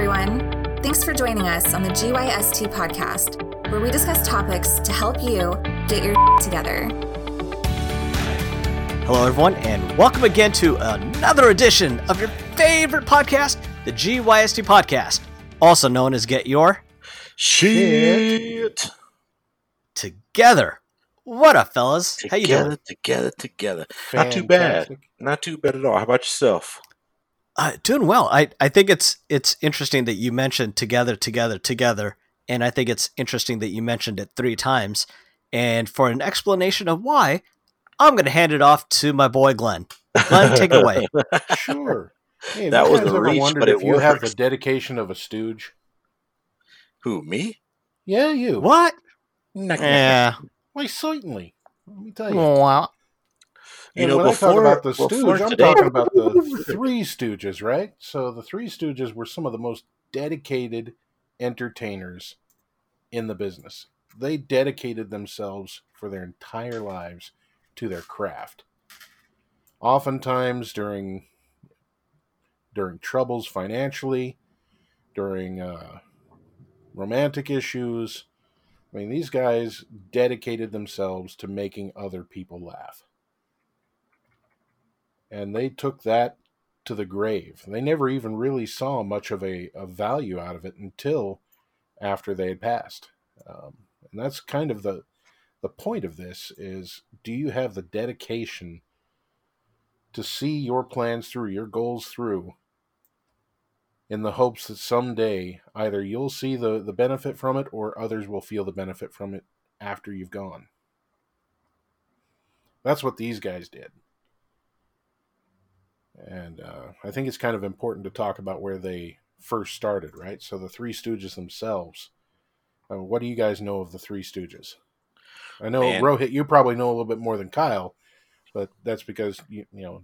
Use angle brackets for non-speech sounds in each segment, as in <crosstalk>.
everyone. Thanks for joining us on the GYST podcast, where we discuss topics to help you get your <laughs> together. Hello, everyone, and welcome again to another edition of your favorite podcast, the GYST podcast, also known as Get Your Shit. Together. What up, fellas? How you doing? together, together. Not too bad. Not too bad at all. How about yourself? Uh, doing well. I, I think it's it's interesting that you mentioned together, together, together, and I think it's interesting that you mentioned it three times. And for an explanation of why, I'm going to hand it off to my boy Glenn. Glenn, take it away. <laughs> Sure. Hey, That was guys a ever reach, but if it you have the dedication of a stooge? Who, me? Yeah, you. What? Yeah. Why, certainly. Let me tell you. Wow. You And know, when I before, talk about the Stooges, I'm talking about the <laughs> Three Stooges, right? So the Three Stooges were some of the most dedicated entertainers in the business. They dedicated themselves for their entire lives to their craft. Oftentimes during during troubles financially, during uh, romantic issues. I mean, these guys dedicated themselves to making other people laugh and they took that to the grave. They never even really saw much of a, a value out of it until after they had passed. Um, and that's kind of the the point of this is do you have the dedication to see your plans through, your goals through, in the hopes that someday either you'll see the, the benefit from it or others will feel the benefit from it after you've gone. That's what these guys did. And uh, I think it's kind of important to talk about where they first started, right? So the Three Stooges themselves. Uh, what do you guys know of the Three Stooges? I know Man. Rohit, you probably know a little bit more than Kyle, but that's because you, you know.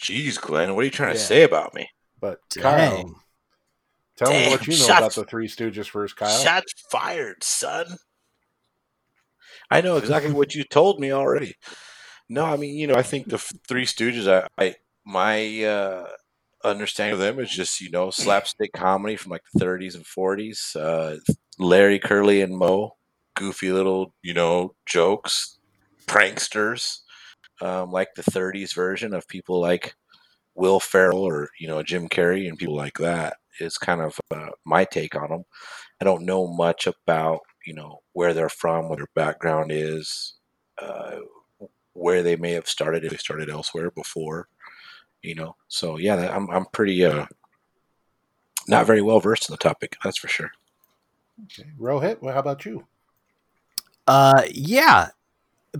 Jeez, Glenn, what are you trying to say about me? But Kyle, Dang. tell me what you know shots- about the Three Stooges first, Kyle. Shots fired, son. I know exactly what you told me already. No, I mean, you know, I think the Three Stooges. I, I my uh, understanding of them is just you know slapstick comedy from like the 30s and 40s. Uh, Larry, Curly, and Moe, goofy little you know jokes, pranksters, um, like the 30s version of people like Will Ferrell or you know Jim Carrey and people like that. Is kind of uh, my take on them. I don't know much about you know where they're from, what their background is, uh, where they may have started if they started elsewhere before. You know, so yeah, I'm I'm pretty uh, not very well versed in the topic. That's for sure. Okay. Rohit, well, how about you? Uh, yeah,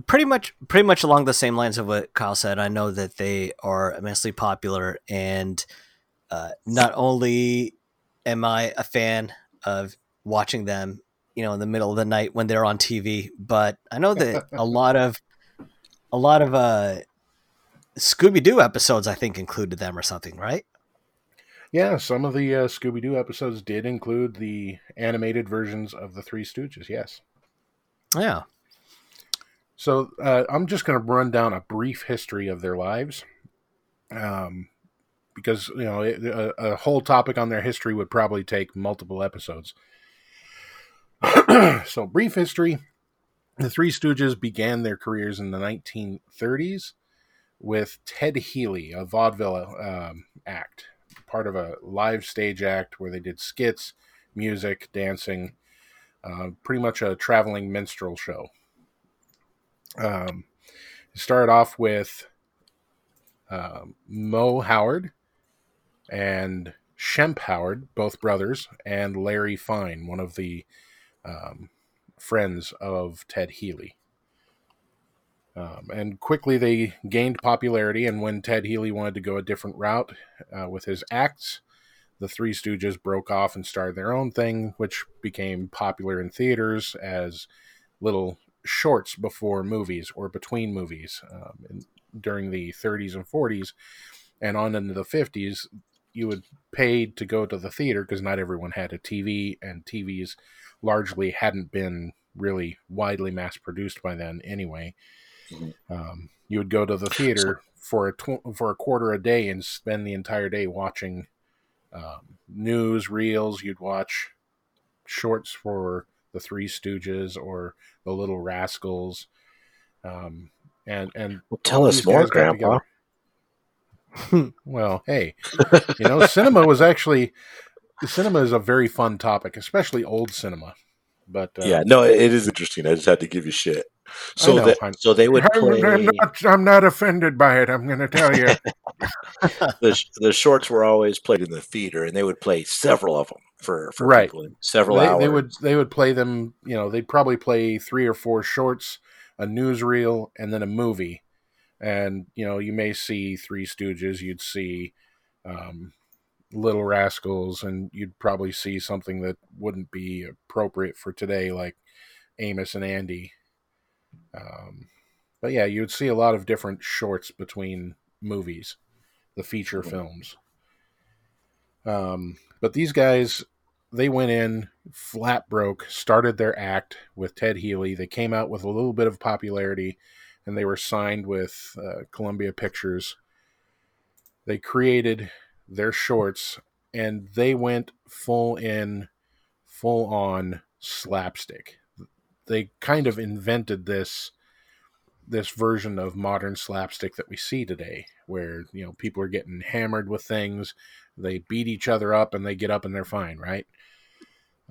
pretty much, pretty much along the same lines of what Kyle said. I know that they are immensely popular, and uh, not only am I a fan of watching them, you know, in the middle of the night when they're on TV, but I know that <laughs> a lot of, a lot of uh, Scooby Doo episodes, I think, included them or something, right? Yeah, some of the uh, Scooby Doo episodes did include the animated versions of the Three Stooges. Yes. Yeah. So uh, I'm just going to run down a brief history of their lives, um, because you know it, a, a whole topic on their history would probably take multiple episodes. <clears throat> so brief history: the Three Stooges began their careers in the 1930s with Ted Healy, a vaudeville um, act, part of a live stage act where they did skits, music, dancing, uh, pretty much a traveling minstrel show. Um, started off with um, Moe Howard and Shemp Howard, both brothers, and Larry Fine, one of the um, friends of Ted Healy. Um, and quickly they gained popularity, and when Ted Healy wanted to go a different route uh, with his acts, the Three Stooges broke off and started their own thing, which became popular in theaters as little shorts before movies or between movies um, in, during the 30s and 40s and on into the 50s you would pay to go to the theater because not everyone had a tv and tvs largely hadn't been really widely mass produced by then anyway Mhm. um, you would go to the theater for a tw- for a quarter a day and spend the entire day watching um, news reels. You'd watch shorts for the Three Stooges or the Little Rascals. Um, and and well, tell us more, Grandpa. <laughs> well, hey, you know, cinema was actually cinema is a very fun topic, especially old cinema. But uh, yeah, no, it is interesting. I just had to give you shit. So know, that, so they would play. I'm not, I'm not offended by it. I'm going to tell you. <laughs> the, the shorts were always played in the theater, and they would play several of them for, for right. several they, hours. They would they would play them. You know, they'd probably play three or four shorts, a newsreel, and then a movie. And you know, you may see Three Stooges. You'd see um, Little Rascals, and you'd probably see something that wouldn't be appropriate for today, like Amos and Andy. Um, but yeah, you'd see a lot of different shorts between movies, the feature films. Um, but these guys, they went in flat broke, started their act with Ted Healy. They came out with a little bit of popularity, and they were signed with uh, Columbia Pictures. They created their shorts, and they went full in, full on slapstick. They kind of invented this this version of modern slapstick that we see today, where you know people are getting hammered with things, they beat each other up, and they get up and they're fine, right?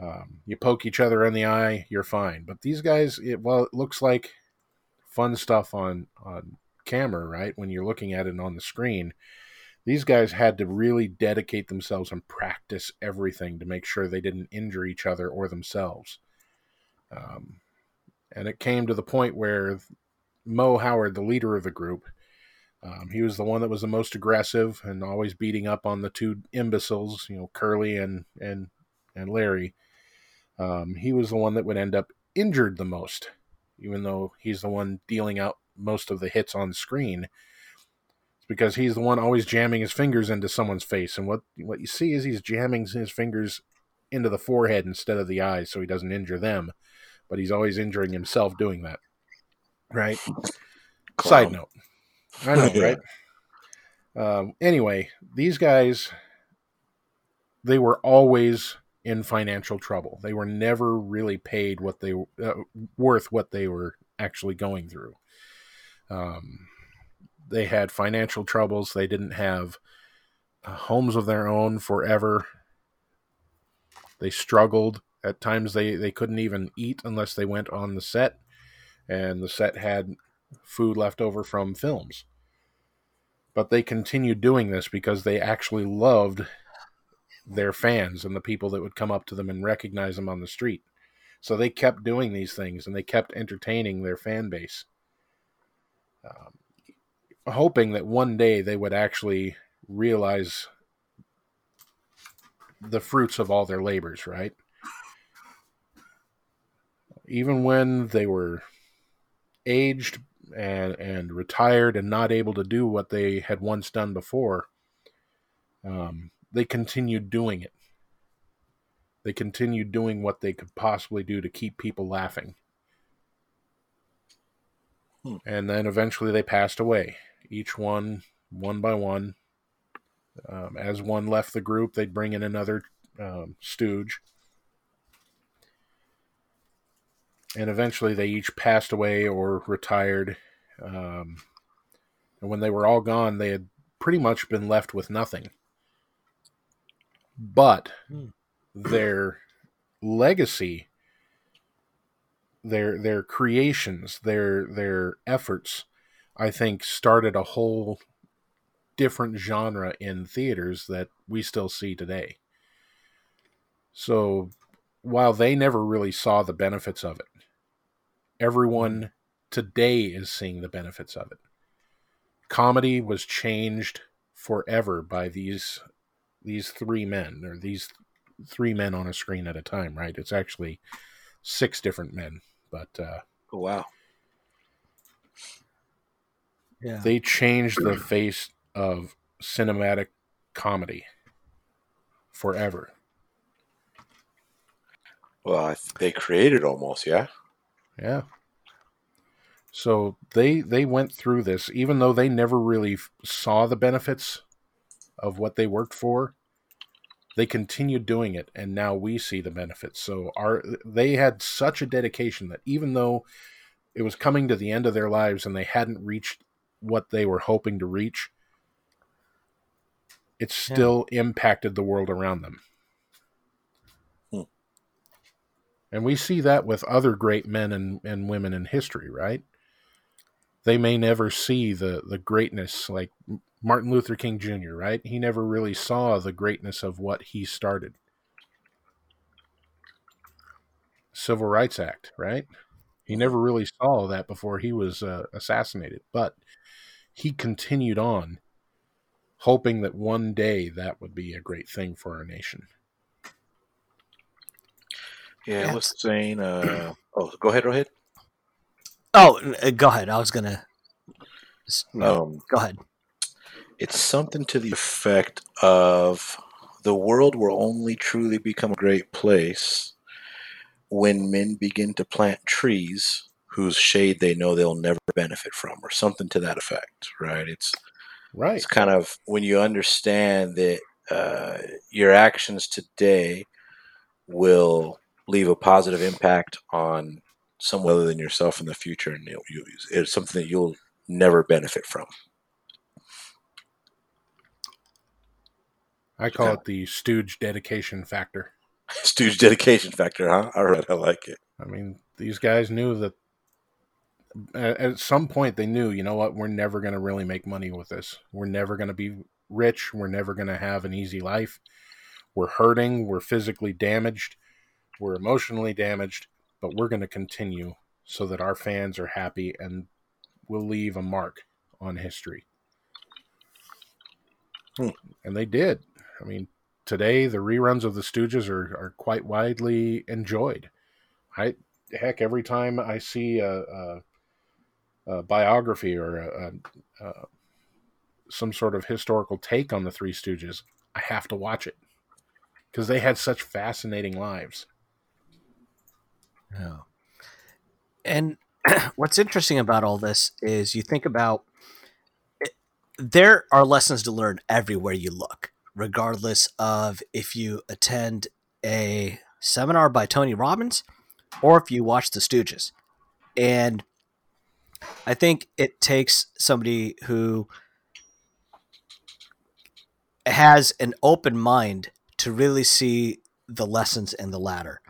Um, you poke each other in the eye, you're fine. But these guys, it, well, it looks like fun stuff on on camera, right? When you're looking at it on the screen, these guys had to really dedicate themselves and practice everything to make sure they didn't injure each other or themselves. Um, and it came to the point where Moe Howard, the leader of the group, um, he was the one that was the most aggressive and always beating up on the two imbeciles, you know, Curly and and and Larry. Um, he was the one that would end up injured the most, even though he's the one dealing out most of the hits on screen It's because he's the one always jamming his fingers into someone's face. And what what you see is he's jamming his fingers into the forehead instead of the eyes, so he doesn't injure them. But he's always injuring himself doing that. Right. Clown. Side note. I know, <laughs> right? Um, anyway, these guys, they were always in financial trouble. They were never really paid what they uh, worth what they were actually going through. Um, they had financial troubles. They didn't have uh, homes of their own forever. They struggled. At times, they, they couldn't even eat unless they went on the set, and the set had food left over from films. But they continued doing this because they actually loved their fans and the people that would come up to them and recognize them on the street. So they kept doing these things and they kept entertaining their fan base. Um, hoping that one day they would actually realize the fruits of all their labors, right? Even when they were aged and and retired and not able to do what they had once done before, um, they continued doing it. They continued doing what they could possibly do to keep people laughing. Hmm. And then eventually they passed away each one, one by one. Um, as one left the group, they'd bring in another um, stooge. And eventually they each passed away or retired. Um, and when they were all gone, they had pretty much been left with nothing. But hmm. their legacy, their their creations, their their efforts I think started a whole different genre in theaters that we still see today. So while they never really saw the benefits of it, everyone today is seeing the benefits of it. Comedy was changed forever by these these three men or these three men on a screen at a time, right? It's actually six different men, but uh, oh, wow. Yeah. They changed the face of cinematic comedy forever. Well, they created almost, yeah. Yeah. So they they went through this, even though they never really saw the benefits of what they worked for. they continued doing it and now we see the benefits so our they had such a dedication that even though it was coming to the end of their lives and they hadn't reached what they were hoping to reach it still yeah. impacted the world around them hmm. And we see that with other great men and, and women in history right they may never see the the greatness like Martin Luther King Jr., right? He never really saw the greatness of what he started. Civil Rights Act, right? He never really saw that before he was uh, assassinated, but he continued on, hoping that one day that would be a great thing for our nation. Yeah, I was saying. Uh, oh, go ahead, Rohit. Oh, uh, go ahead. I was gonna. Um, go ahead. It's something to the effect of the world will only truly become a great place when men begin to plant trees whose shade they know they'll never benefit from, or something to that effect, right? It's right. It's kind of when you understand that uh, your actions today will leave a positive impact on someone other than yourself in the future, and it, it's something that you'll never benefit from. I call it the stooge dedication factor. <laughs> Stooge dedication factor, huh? All right, I like it. I mean, these guys knew that at some point they knew, you know what, we're never going to really make money with this. We're never going to be rich. We're never going to have an easy life. We're hurting. We're physically damaged. We're emotionally damaged, but we're going to continue so that our fans are happy and we'll leave a mark on history. Hmm. And they did. I mean, today the reruns of the Stooges are, are quite widely enjoyed. I heck, every time I see a, a, a biography or a, some sort of historical take on the Three Stooges, I have to watch it because they had such fascinating lives. Yeah. And <clears throat> what's interesting about all this is you think about it, there are lessons to learn everywhere you look regardless of if you attend a seminar by Tony Robbins or if you watch The Stooges. And I think it takes somebody who has an open mind to really see the lessons in the latter.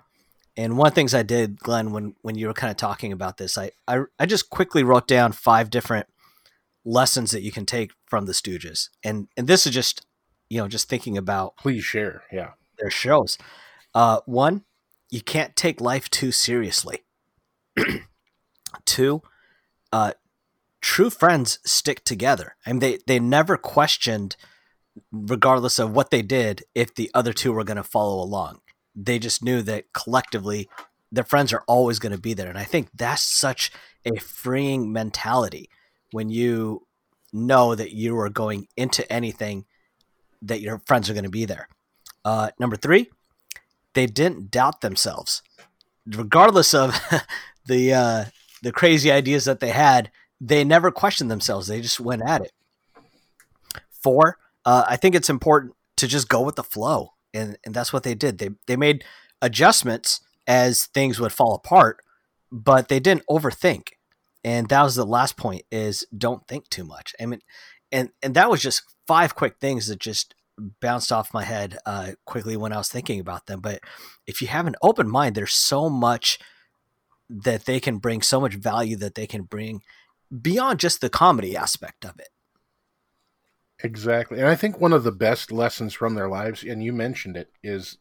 And one of the things I did, Glenn, when, when you were kind of talking about this, I, I, I just quickly wrote down five different lessons that you can take from the Stooges. And and this is just you know, just thinking about please share, yeah, their shows. Uh, one, you can't take life too seriously. <clears throat> Two, uh, true friends stick together. I mean, they they never questioned, regardless of what they did, if the other two were going to follow along. They just knew that collectively, their friends are always going to be there, and I think that's such a freeing mentality when you know that you are going into anything that your friends are going to be there. Uh, number three, they didn't doubt themselves, regardless of <laughs> the uh, the crazy ideas that they had. They never questioned themselves; they just went at it. Four, uh, I think it's important to just go with the flow, and and that's what they did. They they made adjustments as things would fall apart, but they didn't overthink. And that was the last point: is don't think too much. I mean, and and that was just five quick things that just bounced off my head uh, quickly when I was thinking about them. But if you have an open mind, there's so much that they can bring, so much value that they can bring beyond just the comedy aspect of it. Exactly. And I think one of the best lessons from their lives, and you mentioned it, is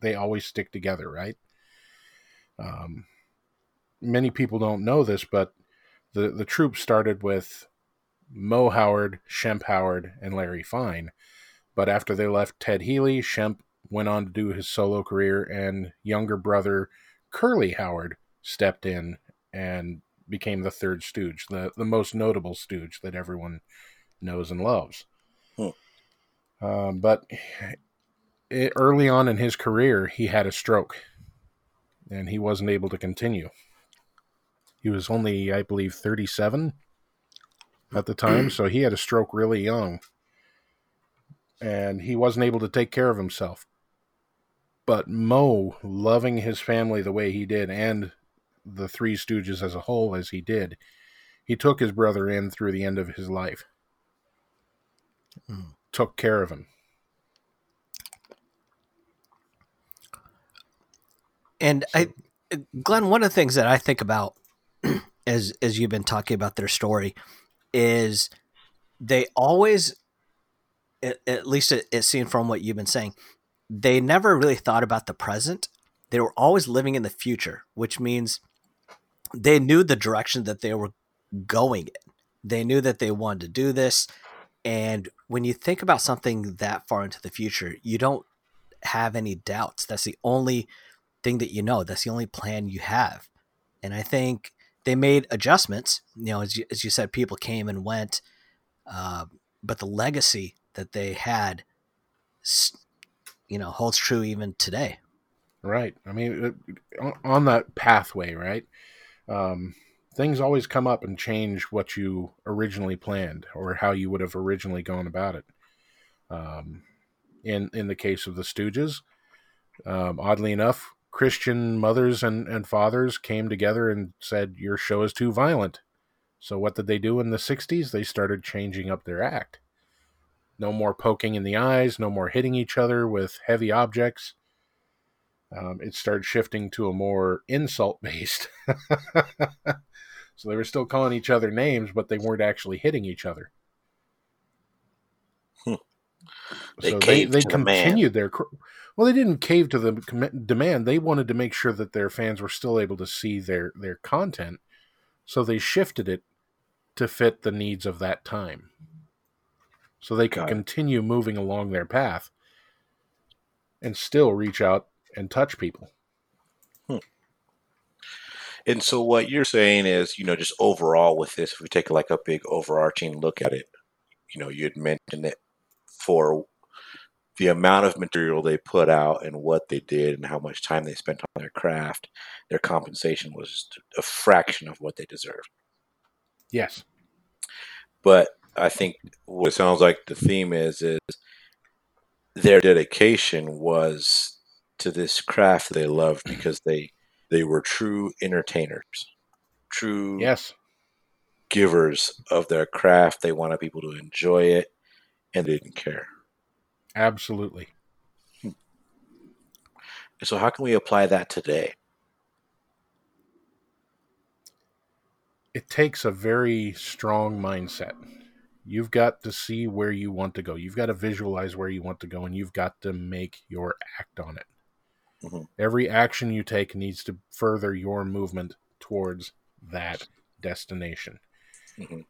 they always stick together, right? Um, many people don't know this, but the, the troupe started with Moe Howard, Shemp Howard, and Larry Fine. But after they left Ted Healy, Shemp went on to do his solo career, and younger brother Curly Howard stepped in and became the third Stooge, the, the most notable Stooge that everyone knows and loves. Um, but it, early on in his career, he had a stroke and he wasn't able to continue. He was only, I believe, 37 at the time, so he had a stroke really young. And he wasn't able to take care of himself. But Moe, loving his family the way he did, and the Three Stooges as a whole as he did, he took his brother in through the end of his life. Mm. Took care of him. And I, Glenn, one of the things that I think about <clears throat> as as you've been talking about their story is they always, at, at least it, it seemed from what you've been saying, they never really thought about the present. They were always living in the future, which means they knew the direction that they were going in. They knew that they wanted to do this. And when you think about something that far into the future, you don't have any doubts. That's the only thing that you know. That's the only plan you have. And I think they made adjustments. You know, as you, as you said, people came and went, uh, but the legacy that they had, you know, holds true even today. Right. I mean, on that pathway, right? Um, things always come up and change what you originally planned or how you would have originally gone about it. Um, in in the case of the Stooges, um, oddly enough, Christian mothers and, and fathers came together and said, Your show is too violent. So, what did they do in the 60s? They started changing up their act. No more poking in the eyes, no more hitting each other with heavy objects. Um, it started shifting to a more insult based. <laughs> so, they were still calling each other names, but they weren't actually hitting each other. Hmm. They so they, they the continued their well, they didn't cave to the demand. They wanted to make sure that their fans were still able to see their their content, so they shifted it to fit the needs of that time. So they could continue moving along their path and still reach out and touch people. And so what you're saying is, you know, just overall with this, if we take like a big overarching look at it, you know, you had mentioned it for the amount of material they put out and what they did and how much time they spent on their craft, their compensation was a fraction of what they deserved. Yes. But I think what it sounds like the theme is is their dedication was to this craft they loved mm. because they they were true entertainers, true yes givers of their craft. They wanted people to enjoy it, and they didn't care. Absolutely. So, how can we apply that today? It takes a very strong mindset. You've got to see where you want to go. You've got to visualize where you want to go, and you've got to make your act on it. Mm-hmm. Every action you take needs to further your movement towards that destination. Mm-hmm.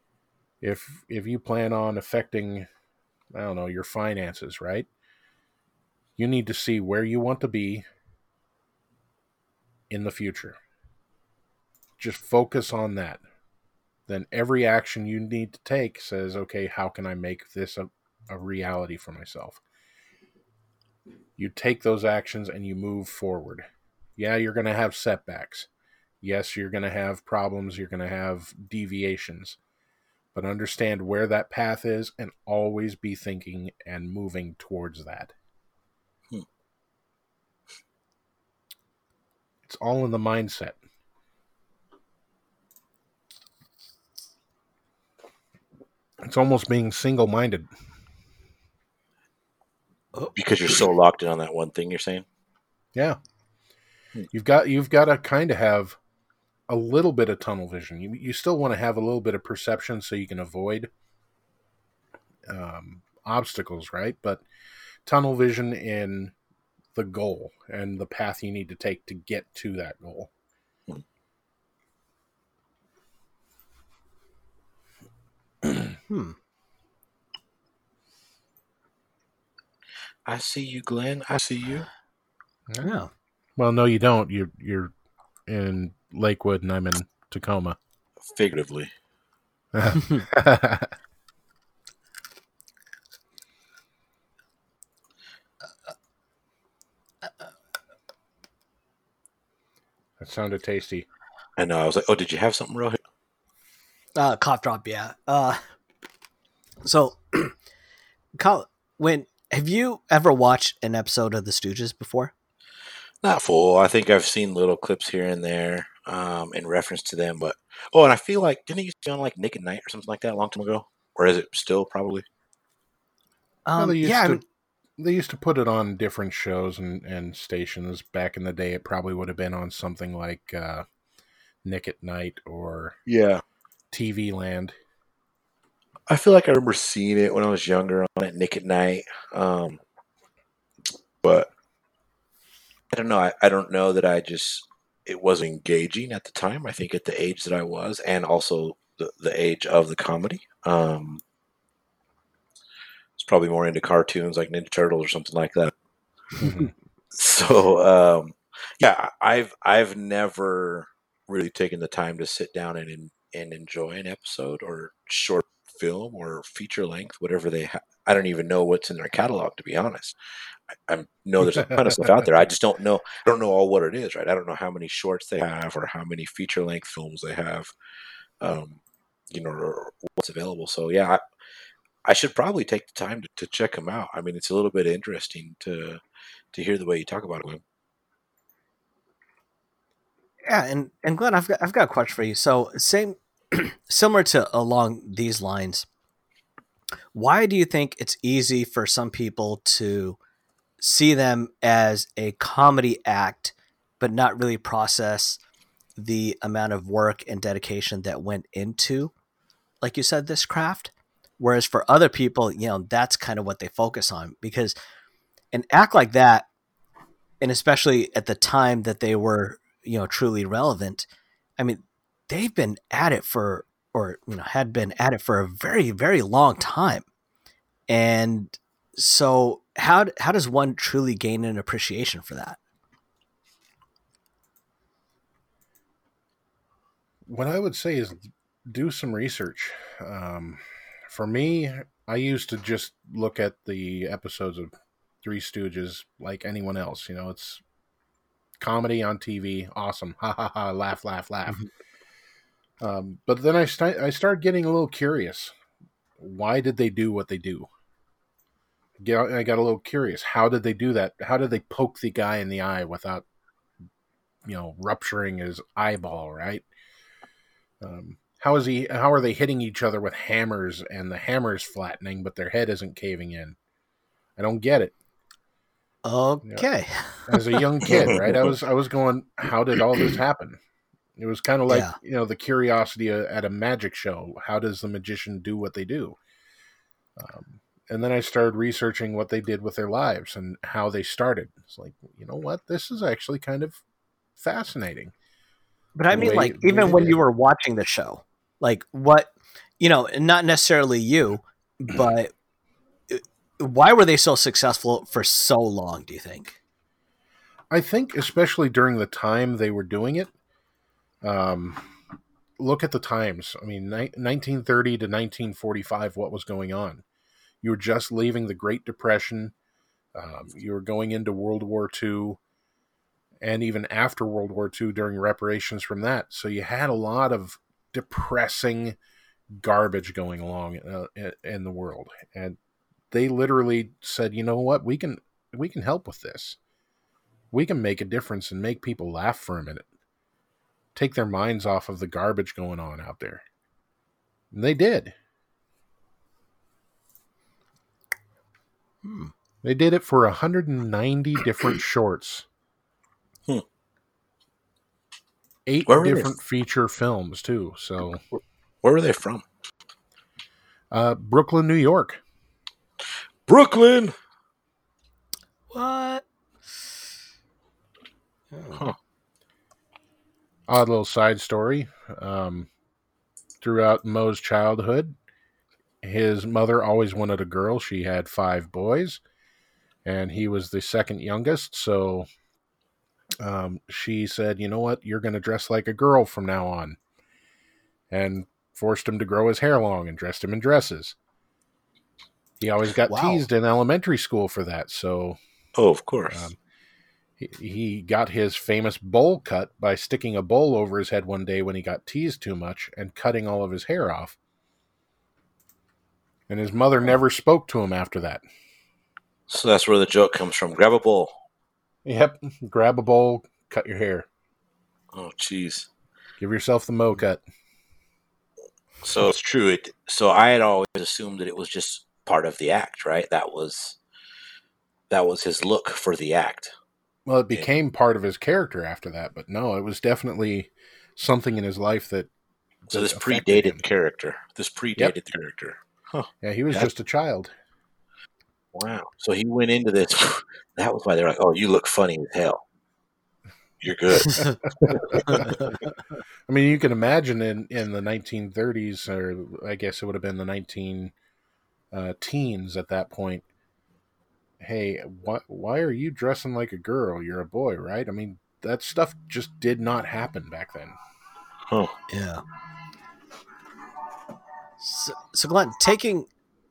If if you plan on affecting I don't know, your finances, right? You need to see where you want to be in the future. Just focus on that. Then every action you need to take says, okay, how can I make this a, a reality for myself? You take those actions and you move forward. Yeah, you're going to have setbacks. Yes, you're going to have problems. You're going to have deviations but understand where that path is and always be thinking and moving towards that. Hmm. It's all in the mindset. It's almost being single minded. Because you're so locked in on that one thing you're saying? Yeah. Hmm. You've got you've got to kind of have a little bit of tunnel vision. You you still want to have a little bit of perception so you can avoid um, obstacles, right? But tunnel vision in the goal and the path you need to take to get to that goal. hmm. I see you, Glenn. I see you. Yeah. Well, no, you don't. You're you're in Lakewood and I'm in Tacoma. Figuratively. <laughs> that sounded tasty. I know. I was like, "Oh, did you have something real?" Uh, cough drop. Yeah. Uh, so, <clears throat> Kyle, when have you ever watched an episode of The Stooges before? Not full. I think I've seen little clips here and there um, in reference to them. But oh, and I feel like didn't he used to be on like Nick at Nite or something like that a long time ago, or is it still probably? Um, they used yeah, I to mean, they used to put it on different shows and, and stations back in the day. It probably would have been on something like uh, Nick at Nite or Yeah. TV Land. I feel like I remember seeing it when I was younger on it, Nick at Nite. Um, but I don't know. I, I don't know that I just it was engaging at the time. I think at the age that I was, and also the, the age of the comedy. Um, it's probably more into cartoons like Ninja Turtles or something like that. <laughs> So um, yeah, I've I've never really taken the time to sit down and and enjoy an episode or short film or feature length, whatever they. Ha- I don't even know what's in their catalog to be honest. I, I know there's a ton of stuff out there. I just don't know. I don't know all what it is. Right. I don't know how many shorts they have or how many feature length films they have. Um, you know, or what's available. So yeah, I, I should probably take the time to, to check them out. I mean, it's a little bit interesting to to hear the way you talk about it. William. yeah, and and Glenn, I've got I've got a question for you. So same, <clears throat> similar to along these lines. Why do you think it's easy for some people to see them as a comedy act, but not really process the amount of work and dedication that went into, like you said, this craft? Whereas for other people, you know, that's kind of what they focus on because an act like that, and especially at the time that they were, you know, truly relevant, I mean, they've been at it for, or, you know, had been at it for a very, very long time. And so, how, how does one truly gain an appreciation for that? What I would say is do some research. Um, for me, I used to just look at the episodes of Three Stooges like anyone else. You know, it's comedy on TV, awesome, <laughs> ha ha ha, laugh, laugh, laugh. Um, but then I st- I started getting a little curious. Why did they do what they do? Get, I got a little curious. How did they do that? How did they poke the guy in the eye without, you know, rupturing his eyeball? Right. Um, how is he? How are they hitting each other with hammers and the hammers flattening, but their head isn't caving in? I don't get it. Okay. As a young kid, right? I was I was going, how did all this happen? It was kind of like Yeah. you know the curiosity uh, at a magic show. How does the magician do what they do? Um, and then I started researching what they did with their lives and how they started. It's like, you know what? This is actually kind of fascinating. But I mean, way- like, even when did. you were watching the show, like, what, you know, not necessarily you, <clears throat> but uh, why were they so successful for so long, do you think? I think, especially during the time they were doing it, um, look at the times. I mean, ni- 1930 to 1945, what was going on? You were just leaving the Great Depression. Um, you were going into World War II, and even after World War II during reparations from that. So you had a lot of depressing garbage going along uh, in- in the world, and they literally said, "You know what? We can we can help with this." we can make a difference and make people laugh for a minute. Take their minds off of the garbage going on out there. And they did. Hmm. They did it for 190 different <clears throat> shorts. Hmm. Eight Where different feature films too. So, Where were they from? uh, Brooklyn, New York. Brooklyn. What? Huh. Odd little side story. Um, throughout Moe's childhood, his mother always wanted a girl. She had five boys, and he was the second youngest. So um, she said, You know what? You're going to dress like a girl from now on. And forced him to grow his hair long and dressed him in dresses. He always got Wow. teased in elementary school for that. So Oh, of course. um, he, he got his famous bowl cut by sticking a bowl over his head one day when he got teased too much and cutting all of his hair off. And his mother never spoke to him after that. so that's where the joke comes from. Grab a bowl. Yep. Grab a bowl, cut your hair. Oh, jeez. Give yourself the Moe cut. So it's true. It, so I had always assumed that it was just part of the act, right? That was that was his look for the act. Well, it became part of his character after that, but no, it was definitely something in his life that. So this affected predated him. character. This predated Yep. the character. Yeah, he was That- just a child. Wow. So he went into this. <laughs> That was why they're like, "Oh, you look funny as hell. You're good." <laughs> I mean, you can imagine in, in the 1930s, or I guess it would have been the 19 uh, teens at that point. Hey, why, why are you dressing like a girl? You're a boy, right? I mean, that stuff just did not happen back then. Huh. Yeah. So, so Glenn, taking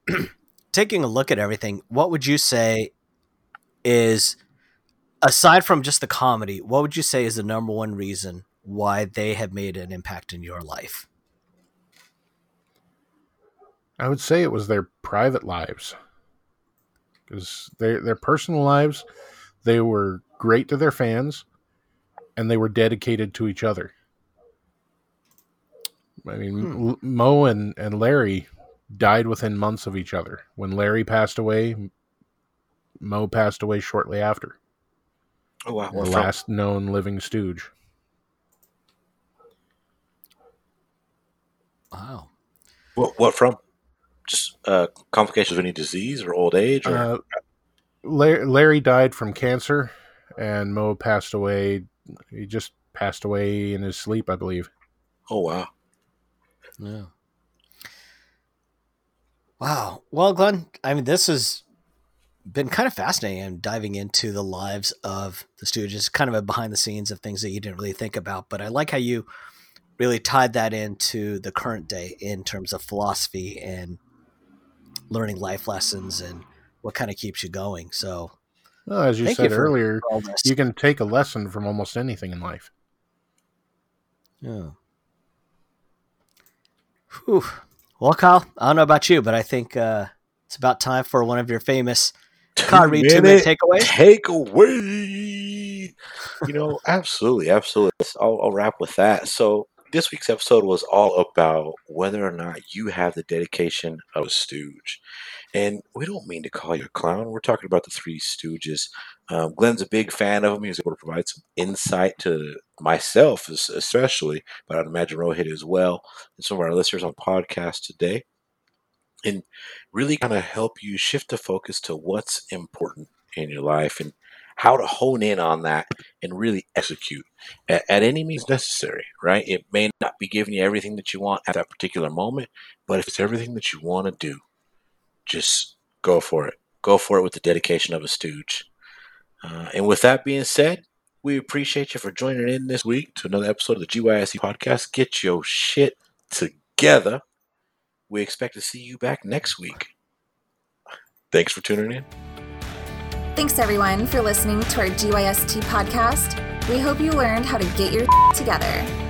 <clears throat> taking a look at everything, what would you say is aside from just the comedy, what would you say is the number one reason why they have made an impact in your life? I would say it was their private lives. Because their their personal lives, they were great to their fans, and they were dedicated to each other. I mean, Hmm. Moe and, and Larry died within months of each other. When Larry passed away, Moe passed away shortly after. Oh wow. The What from? last known living stooge. Wow. What, what from? Just uh, complications of any disease or old age, or Uh, Larry, Larry died from cancer, and Moe passed away. He just passed away in his sleep, I believe. oh wow. Yeah. Wow. Well, Glenn, I mean, this has been kind of fascinating. and diving into the lives of the Stooges, kind of a behind the scenes of things that you didn't really think about. But I like how you really tied that into the current day in terms of philosophy and learning life lessons and what kind of keeps you going. So, Well, as you said you earlier, you can take a lesson from almost anything in life. Yeah. Whew. Well, Kyle, I don't know about you, but I think uh, it's about time for one of your famous Kyle Reed two minute takeaways. takeaway. You know, absolutely, absolutely. I'll, I'll wrap with that. So this week's episode was all about whether or not you have the dedication of a stooge. And we don't mean to call you a clown. We're talking about the Three Stooges. Um, Glenn's a big fan of them. He was able to provide some insight to myself, especially, but I'd imagine Rohit as well, and some of our listeners on podcast today. And really kind of help you shift the focus to what's important in your life and how to hone in on that and really execute at, at any means necessary, right? It may not be giving you everything that you want at that particular moment, but if it's everything that you want to do, just go for it. Go for it with the dedication of a stooge. Uh, and with that being said, we appreciate you for joining in this week to another episode of the GYST podcast. Get your shit together. We expect to see you back next week. Thanks for tuning in. Thanks everyone for listening to our GYST podcast. We hope you learned how to get your <laughs> together.